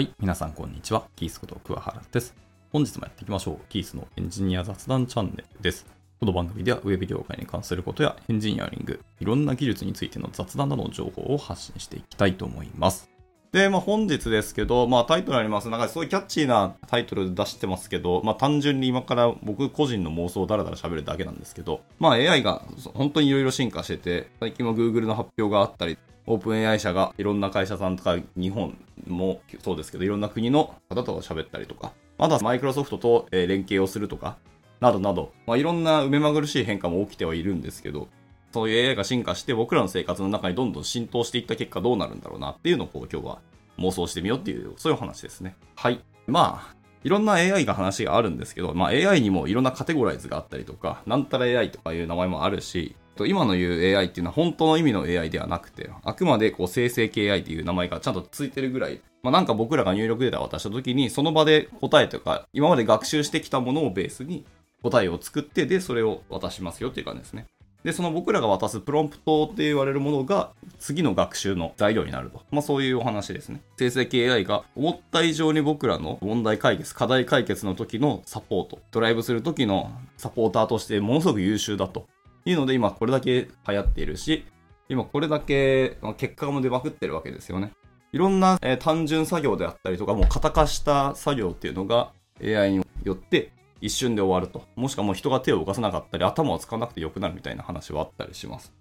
はい、皆さんこんにちは。キースこと桑原です。本日もやっていきましょう。キースのエンジニア雑談チャンネルです。この番組では Web 業界に関することやエンジニアリング、いろんな技術についての雑談などの情報を発信していきたいと思います。で、まあ本日ですけど、まあタイトルあります。なんかすごいキャッチーなタイトル出してますけど、まあ単純に今から僕個人の妄想をダラダラ喋るだけなんですけど、まあ AI が本当にいろいろ進化してて、最近は Google の発表があったり、オープン AI 社がいろんな会社さんとか日本もそうですけどいろんな国の方と喋ったりとか、まだマイクロソフトと連携をするとか、などなど、まあ、いろんな目まぐるしい変化も起きてはいるんですけど、そういう AI が進化して僕らの生活の中にどんどん浸透していった結果どうなるんだろうなっていうのをこう今日は妄想してみようっていう、そういう話ですね。はい。まあ、いろんな AI が話があるんですけど、まあ AI にもいろんなカテゴライズがあったりとか、なんたら AI とかいう名前もあるし、今の言う AI っていうのは本当の意味の AI ではなくて、あくまでこう生成系 AI っていう名前がちゃんとついてるぐらい、まあなんか僕らが入力データを渡した時に、その場で答えとか、今まで学習してきたものをベースに答えを作って、で、それを渡しますよっていう感じですね。で、その僕らが渡すプロンプトって言われるものが次の学習の材料になると。まあそういうお話ですね。生成系 AI が思った以上に僕らの問題解決、課題解決の時のサポート、ドライブする時のサポーターとしてものすごく優秀だというので今これだけ流行っているし、今これだけ結果も出まくってるわけですよね。いろんな、えー単純作業であったりとか、もう型化した作業っていうのが AI によって一瞬で終わると。もしくはもう人が手を動かさなかったり、頭を使わなくてよくなるみたいな話はあったりします。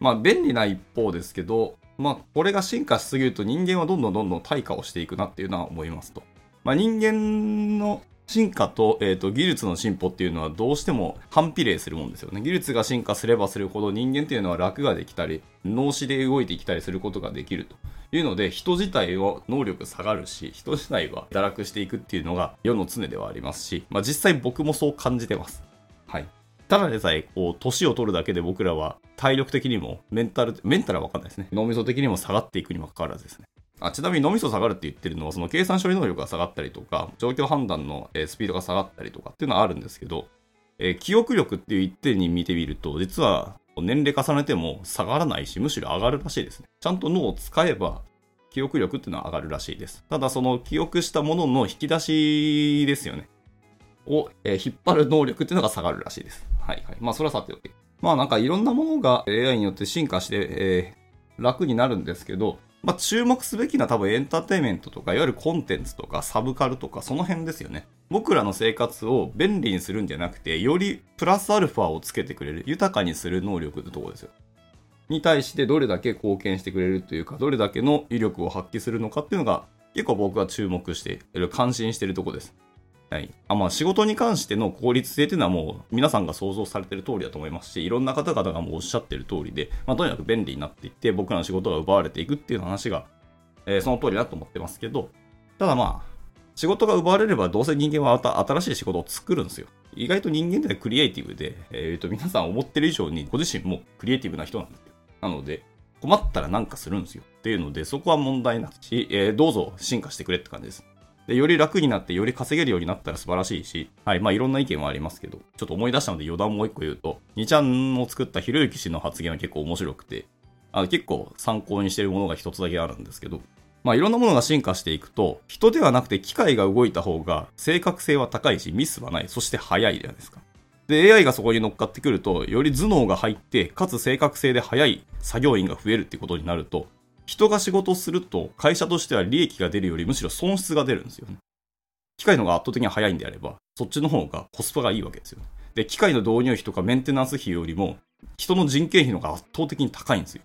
まあ、便利な一方ですけど、まあ、これが進化しすぎると人間はどんどんどんどん退化をしていくなっていうのは思いますと。まあ、人間の進化と,、えー、と技術の進歩っていうのはどうしても反比例するもんですよね。技術が進化すればするほど人間っていうのは楽ができたり、脳死で動いてきたりすることができるというので、人自体は能力下がるし、人自体は堕落していくっていうのが世の常ではありますし、まあ、実際僕もそう感じてます。はい。ただでさえ、こう、年を取るだけで僕らは体力的にも、メンタル、メンタルはわかんないですね。脳みそ的にも下がっていくにもかかわらずですね。あちなみに脳みそ下がるって言ってるのは、その計算処理能力が下がったりとか、状況判断のスピードが下がったりとかっていうのはあるんですけど、えー記憶力っていう一点に見てみると、実は年齢重ねても下がらないし、むしろ上がるらしいですね。ちゃんと脳を使えば、記憶力っていうのは上がるらしいです。ただその記憶したものの引き出しですよね。を、えー引っ張る能力っていうのが下がるらしいです。はいはい。まあそれはさておき。まあなんかいろんなものが AI によって進化して、えー楽になるんですけど、まあ注目すべきのは多分エンターテインメントとか、いわゆるコンテンツとかサブカルとかその辺ですよね。僕らの生活を便利にするんじゃなくて、よりプラスアルファをつけてくれる、豊かにする能力ってところですよ。に対してどれだけ貢献してくれるというか、どれだけの威力を発揮するのかっていうのが、結構僕は注目している、関心してるところです。はい。あ、まあ仕事に関しての効率性っていうのはもう皆さんが想像されてる通りだと思いますし、いろんな方々がもうおっしゃってる通りで、まあとにかく便利になっていって、僕らの仕事が奪われていくっていう話が、えーその通りだと思ってますけど、ただまあ、仕事が奪われればどうせ人間は新しい仕事を作るんですよ。意外と人間ってクリエイティブで、えー、と皆さん思ってる以上にご自身もクリエイティブな人なんですよ。なので、困ったら何かするんですよ。っていうので、そこは問題なし、えーどうぞ進化してくれって感じです。で、より楽になって、より稼げるようになったら素晴らしいし、はい、まあいろんな意見はありますけど、ちょっと思い出したので余談もう一個言うと、2ちゃんを作ったひろゆき氏の発言は結構面白くて、あ結構参考にしてるものが一つだけあるんですけど、まあいろんなものが進化していくと、人ではなくて機械が動いた方が正確性は高いし、ミスはない、そして早いじゃないですか。で、AI がそこに乗っかってくると、より頭脳が入って、かつ正確性で早い作業員が増えるってことになると、人が仕事すると、会社としては利益が出るよりむしろ損失が出るんですよね。機械の方が圧倒的に早いんであれば、そっちの方がコスパがいいわけですよ。で、機械の導入費とかメンテナンス費よりも、人の人件費の方が圧倒的に高いんですよ。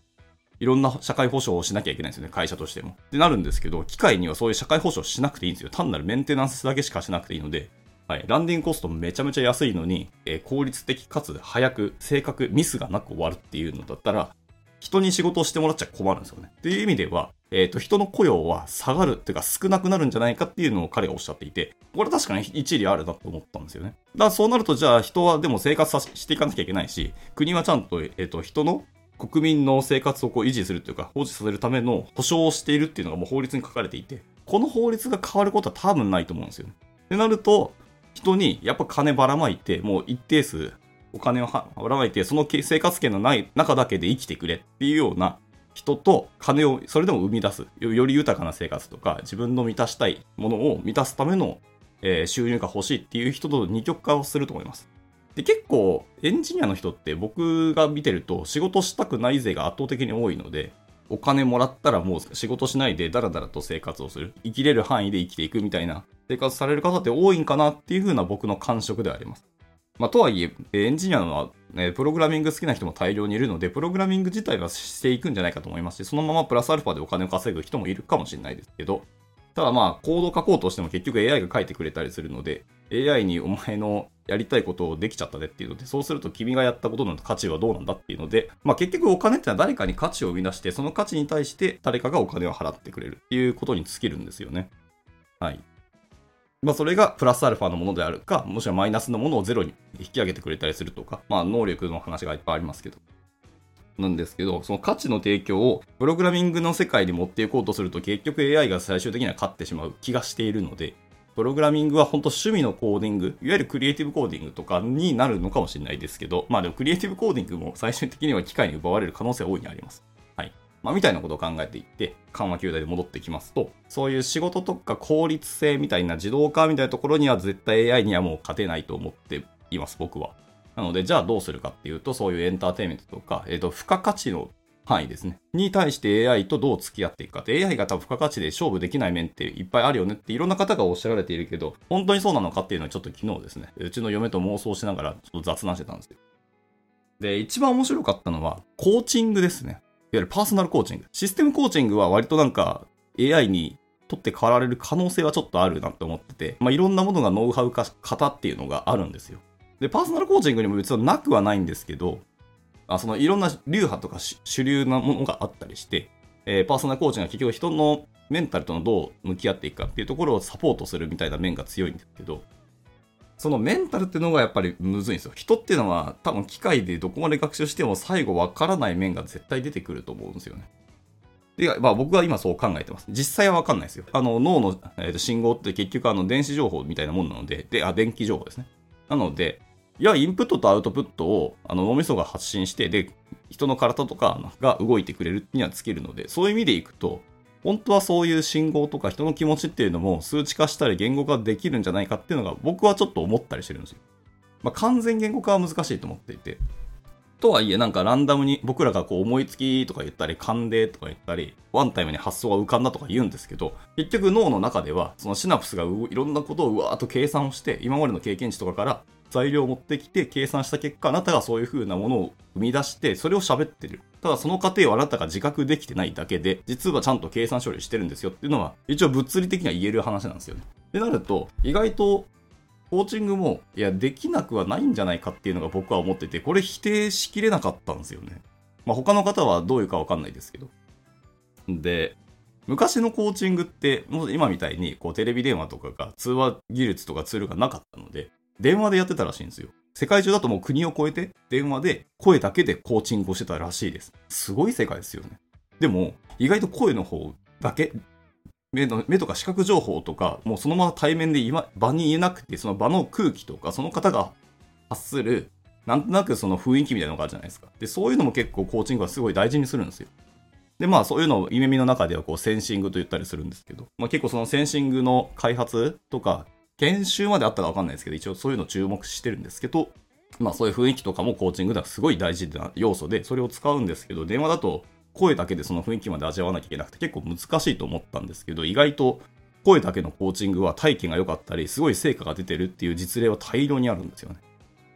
いろんな社会保障をしなきゃいけないんですよね、会社としても。ってなるんですけど、機械にはそういう社会保障しなくていいんですよ。単なるメンテナンスだけしかしなくていいので、はい、ランディングコストめちゃめちゃ安いのに、えー効率的かつ早く、正確、ミスがなく終わるっていうのだったら、人に仕事をしてもらっちゃ困るんですよね。っていう意味では、えっ、と、人の雇用は下がるっていうか少なくなるんじゃないかっていうのを彼がおっしゃっていて、これ確かに一理あるなと思ったんですよね。だからそうなると、じゃあ人はでも生活さしていかなきゃいけないし、国はちゃんと、えっ、と、人の国民の生活をこう維持するというか、放置させるための保障をしているっていうのがもう法律に書かれていて、この法律が変わることは多分ないと思うんですよね。ってなると、人にやっぱ金ばらまいて、もう一定数お金をばらまいて、その生活圏のない中だけで生きてくれっていうような人と金をそれでも生み出す。より豊かな生活とか、自分の満たしたいものを満たすための、収入が欲しいっていう人と二極化をすると思います。で、結構、エンジニアの人って僕が見てると仕事したくない勢が圧倒的に多いので、お金もらったらもう仕事しないでダラダラと生活をする。生きれる範囲で生きていくみたいな生活される方って多いんかなっていう風な僕の感触ではあります。まあ、とはいえ、エンジニアの、ね、プログラミング好きな人も大量にいるので、プログラミング自体はしていくんじゃないかと思いますし、そのままプラスアルファでお金を稼ぐ人もいるかもしれないですけど、ただまあ、コード書こうとしても結局 AI が書いてくれたりするので、AI にお前のやりたいことをできちゃったねっていうので、そうすると君がやったことの価値はどうなんだっていうので、まあ結局お金ってのは誰かに価値を生み出して、その価値に対して誰かがお金を払ってくれるっていうことに尽きるんですよね。はい。まあ、それがプラスアルファのものであるか、もしくはマイナスのものをゼロに引き上げてくれたりするとか、まあ、能力の話がいっぱいありますけど。なんですけど、その価値の提供をプログラミングの世界に持っていこうとすると結局 AI が最終的には勝ってしまう気がしているので、プログラミングは本当趣味のコーディング、いわゆるクリエイティブコーディングとかになるのかもしれないですけど、まあでもクリエイティブコーディングも最終的には機械に奪われる可能性は大いにあります。はいまあ、みたいなことを考えていって、緩和球大で戻ってきますと、そういう仕事とか効率性みたいな自動化みたいなところには絶対 AI にはもう勝てないと思っています、僕は。なので、じゃあどうするかっていうと、そういうエンターテインメントとか、えっ、ー、と、付加価値の範囲ですね。に対して AI とどう付き合っていくかって、AI が多分付加価値で勝負できない面っていっぱいあるよねっていろんな方がおっしゃられているけど、本当にそうなのかっていうのはちょっと昨日ですね、うちの嫁と妄想しながらちょっと雑談してたんですよ。で、一番面白かったのは、コーチングですね。いわゆるパーソナルコーチング。システムコーチングは割となんか AI に取って代わられる可能性はちょっとあるなって思ってて、まあ、いろんなものがノウハウ化型っていうのがあるんですよ。で、パーソナルコーチングにも別になくはないんですけど、あそのいろんな流派とか主流なものがあったりして、えー、パーソナルコーチングは結局人のメンタルとのどう向き合っていくかっていうところをサポートするみたいな面が強いんですけど、そのメンタルっていうのがやっぱりむずいんですよ。人っていうのは多分機械でどこまで学習しても最後わからない面が絶対出てくると思うんですよね。で、まあ僕は今そう考えてます。実際はわかんないですよ。あの脳の、えー、と信号って結局あの電子情報みたいなもんなので、で、あ、電気情報ですね。なので、いや、インプットとアウトプットをあの脳みそが発信して、で、人の体とかが動いてくれるにはつけるので、そういう意味でいくと、本当はそういう信号とか人の気持ちっていうのも数値化したり言語化できるんじゃないかっていうのが僕はちょっと思ったりしてるんですよ。まあ、完全言語化は難しいと思っていて。とはいえなんかランダムに僕らがこう思いつきとか言ったり勘でとか言ったりワンタイムに発想が浮かんだとか言うんですけど結局脳の中ではそのシナプスがいろんなことをうわーっと計算をして今までの経験値とかから材料を持ってきて計算した結果あなたがそういう風なものを生み出してそれを喋ってるただその過程をあなたが自覚できてないだけで、実はちゃんと計算処理してるんですよっていうのは、一応物理的には言える話なんですよね。ってなると、意外と、コーチングも、いや、できなくはないんじゃないかっていうのが僕は思ってて、これ否定しきれなかったんですよね。まあ他の方はどういうかわかんないですけど。で、昔のコーチングって、もう今みたいにこうテレビ電話とかが通話技術とかツールがなかったので、電話でやってたらしいんですよ。世界中だともう国を越えて電話で声だけでコーチングをしてたらしいです。すごい世界ですよね。でも、意外と声の方だけ、目の目とか視覚情報とか、もうそのまま対面で今場に言えなくて、その場の空気とか、その方が発する、なんとなくその雰囲気みたいなのがあるじゃないですか。で、そういうのも結構コーチングはすごい大事にするんですよ。で、まあそういうのを夢見の中ではこうセンシングと言ったりするんですけど、まあ結構そのセンシングの開発とか研修まであったかわかんないですけど、一応そういうの注目してるんですけど、まあそういう雰囲気とかもコーチングではすごい大事な要素で、それを使うんですけど、電話だと声だけでその雰囲気まで味わわなきゃいけなくて結構難しいと思ったんですけど、意外と声だけのコーチングは体験が良かったり、すごい成果が出てるっていう実例は大量にあるんですよね。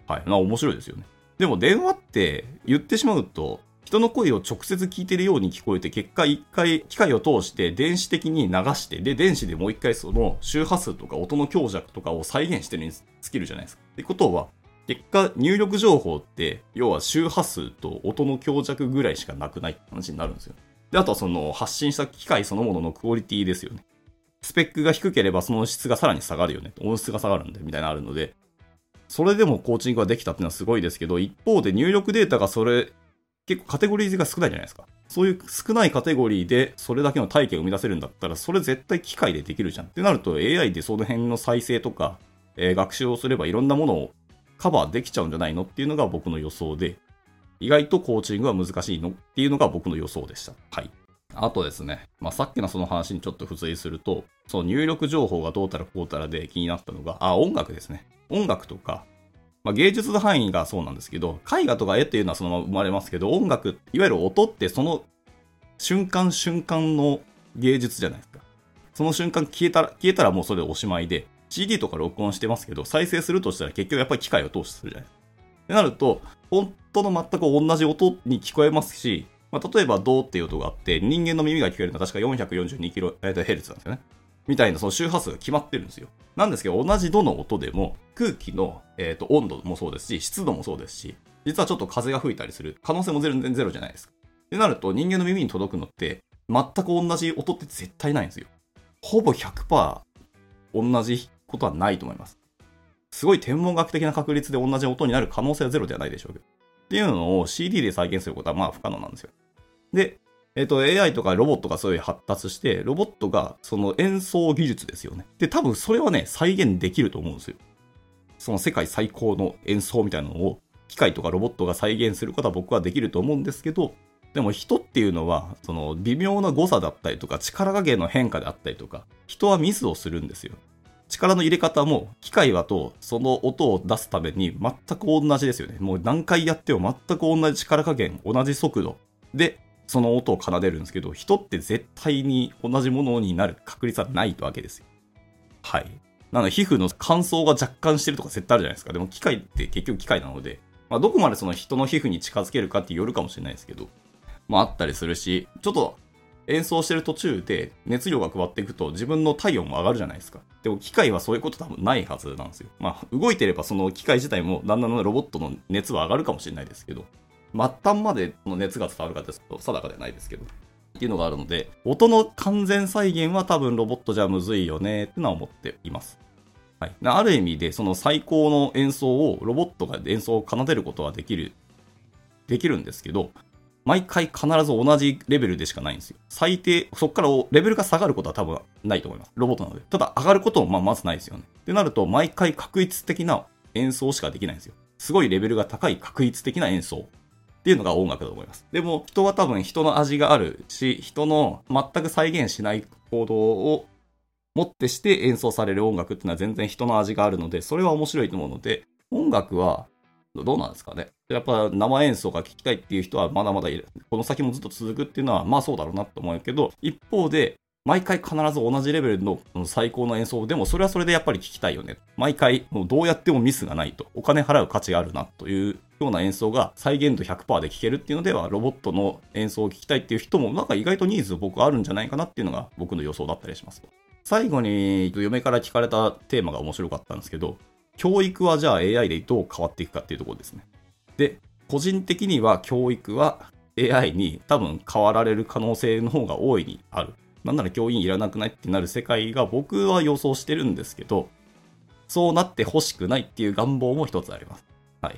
はい。まあ面白いですよね。でも電話って言ってしまうと、人の声を直接聞いてるように聞こえて、結果一回機械を通して電子的に流して、で、電子でもう一回その周波数とか音の強弱とかを再現してるに尽きるじゃないですか。ってことは、結果、入力情報って、要は周波数と音の強弱ぐらいしかなくないって話になるんですよ。で、あとはその発信した機械そのもののクオリティですよね。スペックが低ければその質がさらに下がるよね。音質が下がるんで、みたいなのあるので、それでもコーチングができたっていうのはすごいですけど、一方で入力データがそれ結構カテゴリーが少ないじゃないですか。そういう少ないカテゴリーでそれだけの体験を生み出せるんだったら、それ絶対機械でできるじゃん。ってなると AI でその辺の再生とか、えー、学習をすればいろんなものをカバーできちゃうんじゃないのっていうのが僕の予想で、意外とコーチングは難しいのっていうのが僕の予想でした。はい。あとですね、まあ、さっきのその話にちょっと付随すると、その入力情報がどうたらこうたらで気になったのが、あ、音楽ですね。音楽とか、まあ、芸術の範囲がそうなんですけど、絵画とか絵っていうのはそのまま生まれますけど、音楽、いわゆる音ってその瞬間瞬間の芸術じゃないですか。その瞬間消えたら、消えたらもうそれでおしまいで、CD とか録音してますけど、再生するとしたら結局やっぱり機械を通してするじゃないですか。ってなると、本当の全く同じ音に聞こえますし、まあ、例えば、ドーっていう音があって、人間の耳が聞こえるのは確か 442kHz なんですよね。みたいな、その周波数が決まってるんですよ。なんですけど、同じ度の音でも、空気の、えーと、温度もそうですし、湿度もそうですし、実はちょっと風が吹いたりする可能性も全然ゼロじゃないですか。ってなると、人間の耳に届くのって、全く同じ音って絶対ないんですよ。ほぼ100%同じことはないと思います。すごい天文学的な確率で同じ音になる可能性はゼロではないでしょうけど。っていうのを CD で再現することはまあ不可能なんですよ。で、えっ、ー、と、AI とかロボットがそういう発達して、ロボットがその演奏技術ですよね。で、多分それはね、再現できると思うんですよ。その世界最高の演奏みたいなのを、機械とかロボットが再現することは僕はできると思うんですけど、でも人っていうのは、その微妙な誤差だったりとか、力加減の変化であったりとか、人はミスをするんですよ。力の入れ方も、機械はとその音を出すために全く同じですよね。もう何回やっても全く同じ力加減、同じ速度でその音を奏でるんですけど、人って絶対に同じものになる確率はないわけですよ。はい。なので、皮膚の乾燥が若干してるとか絶対あるじゃないですか。でも、機械って結局機械なので、まあ、どこまでその人の皮膚に近づけるかってよるかもしれないですけど、まあ、あったりするし、ちょっと演奏してる途中で熱量が加わっていくと自分の体温も上がるじゃないですか。でも機械はそういうこと多分ないはずなんですよ。まあ動いてればその機械自体もだんだんロボットの熱は上がるかもしれないですけど、末端までの熱が伝わるかって定かではないですけど。っていうのがあるので、音の完全再現は多分ロボットじゃむずいよねってのは思っています。はい。ある意味で、その最高の演奏をロボットが演奏を奏でることはできる、できるんですけど、毎回必ず同じレベルでしかないんですよ。最低、そこからレベルが下がることは多分ないと思います。ロボットなので。ただ上がることもまあまずないですよね。ってなると、毎回確率的な演奏しかできないんですよ。すごいレベルが高い確率的な演奏。っていうのが音楽だと思います。でも人は多分人の味があるし、人の全く再現しない行動をもってして演奏される音楽っていうのは全然人の味があるので、それは面白いと思うので、音楽はどうなんですかね。やっぱ生演奏が聞きたいっていう人はまだまだいる。この先もずっと続くっていうのはまあそうだろうなと思うけど、一方で毎回必ず同じレベルの最高の演奏でもそれはそれでやっぱり聞きたいよね。毎回もうどうやってもミスがないと。お金払う価値があるなというような演奏が再現度100%で聴けるっていうのでは、ロボットの演奏を聴きたいっていう人も、なんか意外とニーズ僕あるんじゃないかなっていうのが僕の予想だったりします。最後に嫁から聞かれたテーマが面白かったんですけど、教育はじゃあ AI でどう変わっていくかっていうところですね。で、個人的には教育は AI に多分変わられる可能性の方が大いにある。なんなら教員いらなくないってなる世界が僕は予想してるんですけど、そうなってほしくないっていう願望も一つあります。はい。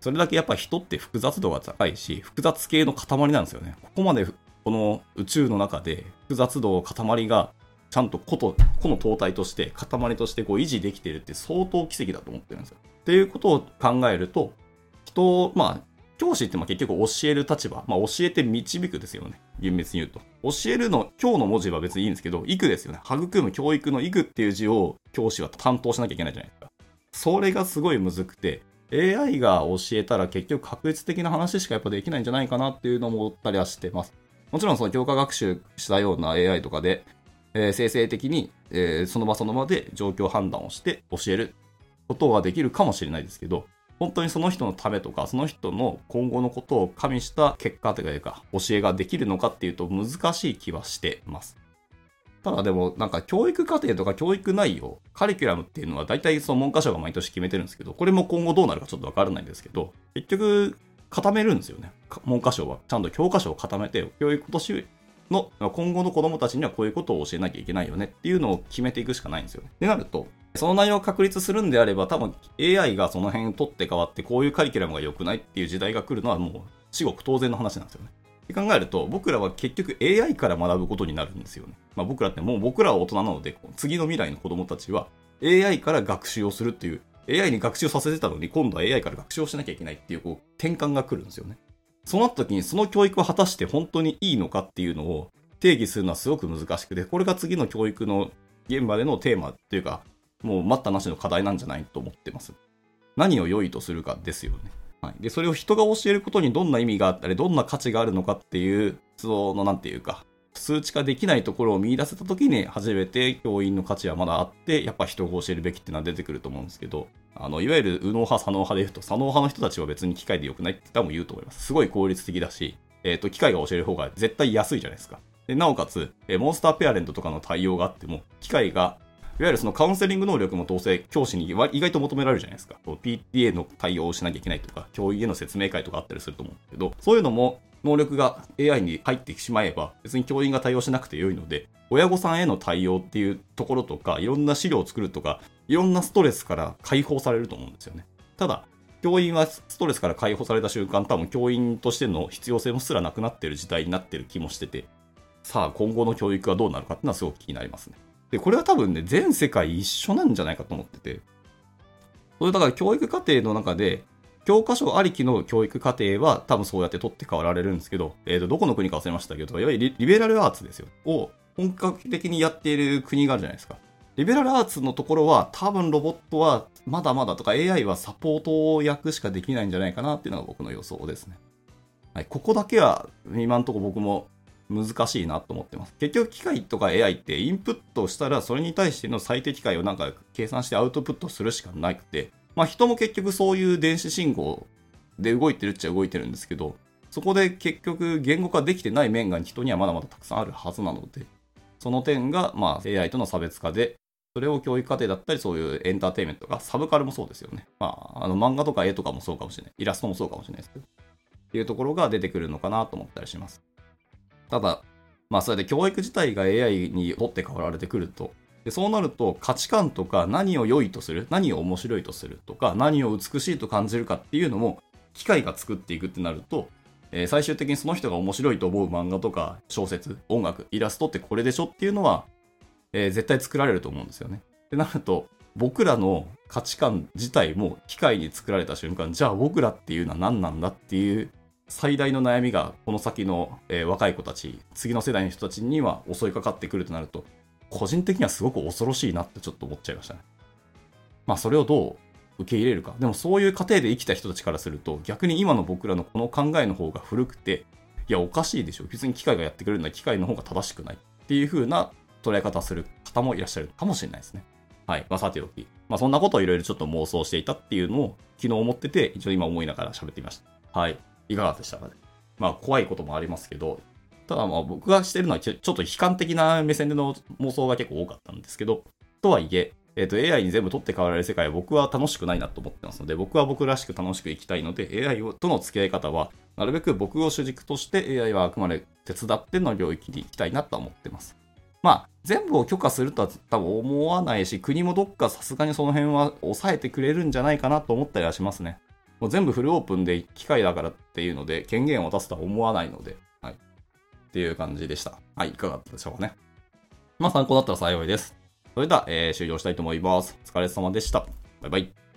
それだけやっぱ人って複雑度が高いし、複雑系の塊なんですよね。ここまでこの宇宙の中で複雑度塊がちゃんと個と個の統体として塊としてこう維持できてるって相当奇跡だと思ってるんですよ。っていうことを考えると、人、まあ、教師ってまあ結局教える立場、まあ、教えて導くですよね。厳密に言うと。教えるの、今日の文字は別にいいんですけど、育ですよね。育む教育の育っていう字を教師は担当しなきゃいけないじゃないですか。それがすごいむずくて、AI が教えたら結局確率的な話しかやっぱできないんじゃないかなっていうのも思ったりはしてます。もちろんその強化学習したような AI とかで、えー、生成的に、えー、その場その場で状況判断をして教えることはできるかもしれないですけど、本当にその人のためとか、その人の今後のことを加味した結果というか、教えができるのかっていうと難しい気はしてます。ただでも、なんか教育課程とか教育内容、カリキュラムっていうのは大体その文科省が毎年決めてるんですけど、これも今後どうなるかちょっとわからないんですけど、結局固めるんですよね。文科省は。ちゃんと教科書を固めて、教育今年の今後の子供たちにはこういうことを教えなきゃいけないよねっていうのを決めていくしかないんですよね。ってなると、その内容を確立するんであれば、多分 AI がその辺取って変わって、こういうカリキュラムが良くないっていう時代が来るのはもう至極当然の話なんですよね。って考えると、僕らは結局 AI から学ぶことになるんですよね。まあ、僕らってもう僕らは大人なので、次の未来の子供たちは AI から学習をするっていう AI に学習させてたのに、今度は AI から学習をしなきゃいけないっていう、こう、転換が来るんですよね。そうなった時に、その教育を果たして本当にいいのかっていうのを定義するのはすごく難しくて、これが次の教育の現場でのテーマっていうか、もう待ったなしの課題なんじゃないと思ってます。何を良いとするかですよね。はい。で、それを人が教えることにどんな意味があったり、どんな価値があるのかっていう、その、なんていうか、数値化できないところを見出せた時に初めて教員の価値はまだあって、やっぱ人が教えるべきっていうのは出てくると思うんですけど、あの、いわゆる右脳派、左脳派で言うと、左脳派の人たちは別に機械で良くないって多分言うと思います。すごい効率的だし、えっ、ー、と、機械が教える方が絶対安いじゃないですか。で、なおかつ、えモンスターペアレントとかの対応があっても、機械がいわゆるそのカウンセリング能力も当然教師に意外と求められるじゃないですか。PTA の対応をしなきゃいけないとか、教員への説明会とかあったりすると思うんですけど、そういうのも能力が AI に入ってしまえば、別に教員が対応しなくてよいので、親御さんへの対応っていうところとか、いろんな資料を作るとか、いろんなストレスから解放されると思うんですよね。ただ、教員はストレスから解放された瞬間、多分教員としての必要性もすらなくなってる時代になってる気もしてて、さあ今後の教育はどうなるかっていうのはすごく気になりますね。で、これは多分ね、全世界一緒なんじゃないかと思ってて。それだから教育課程の中で、教科書ありきの教育課程は多分そうやって取って代わられるんですけど、えっ、ー、と、どこの国か忘れましたけど、いわゆるリベラルアーツですよ。を本格的にやっている国があるじゃないですか。リベラルアーツのところは多分ロボットはまだまだとか AI はサポート役しかできないんじゃないかなっていうのが僕の予想ですね。はい、ここだけは今んとこ僕も難しいなと思ってます。結局機械とか AI ってインプットしたらそれに対しての最適解をなんか計算してアウトプットするしかなくて、まあ人も結局そういう電子信号で動いてるっちゃ動いてるんですけど、そこで結局言語化できてない面が人にはまだまだたくさんあるはずなので、その点がまあ AI との差別化で、それを教育課程だったりそういうエンターテインメントとか、サブカルもそうですよね。まあ、あの漫画とか絵とかもそうかもしれない。イラストもそうかもしれないですけど。っていうところが出てくるのかなと思ったりします。ただ、まあそれで教育自体が AI にとって変わられてくると、でそうなると価値観とか何を良いとする、何を面白いとするとか、何を美しいと感じるかっていうのも機械が作っていくってなると、えー、最終的にその人が面白いと思う漫画とか小説、音楽、イラストってこれでしょっていうのは、えー、絶対作られると思うんですよね。ってなると、僕らの価値観自体も機械に作られた瞬間、じゃあ僕らっていうのは何なんだっていう最大の悩みがこの先の、えー、若い子たち、次の世代の人たちには襲いかかってくるとなると、個人的にはすごく恐ろしいなってちょっと思っちゃいましたね。まあそれをどう受け入れるか。でもそういう過程で生きた人たちからすると、逆に今の僕らのこの考えの方が古くて、いやおかしいでしょ。別に機械がやってくれるのは機械の方が正しくないっていう風な捉え方する方もいらっしゃるかもしれないですね。はい。まあさておき。まあそんなことをいろいろちょっと妄想していたっていうのを昨日思ってて、一応今思いながら喋ってみました。はい。いかがでしたかね？まあ怖いこともありますけど、ただまあ僕がしてるのはちょっと悲観的な目線での妄想が結構多かったんですけど、とはいえ、えっ、ー、と AI に全部取って代わられる世界は僕は楽しくないなと思ってますので、僕は僕らしく楽しく生きたいので、AI との付き合い方は、なるべく僕を主軸として AI はあくまで手伝っての領域に行きたいなと思ってます。まあ、全部を許可するとは多分思わないし、国もどっかさすがにその辺は抑えてくれるんじゃないかなと思ったりはしますね。もう全部フルオープンで機械だからっていうので権限を渡すとは思わないので、はい。っていう感じでした。はい、いかがだったでしょうかね。まあ参考だったら幸いです。それでは、えー、終了したいと思います。お疲れ様でした。バイバイ。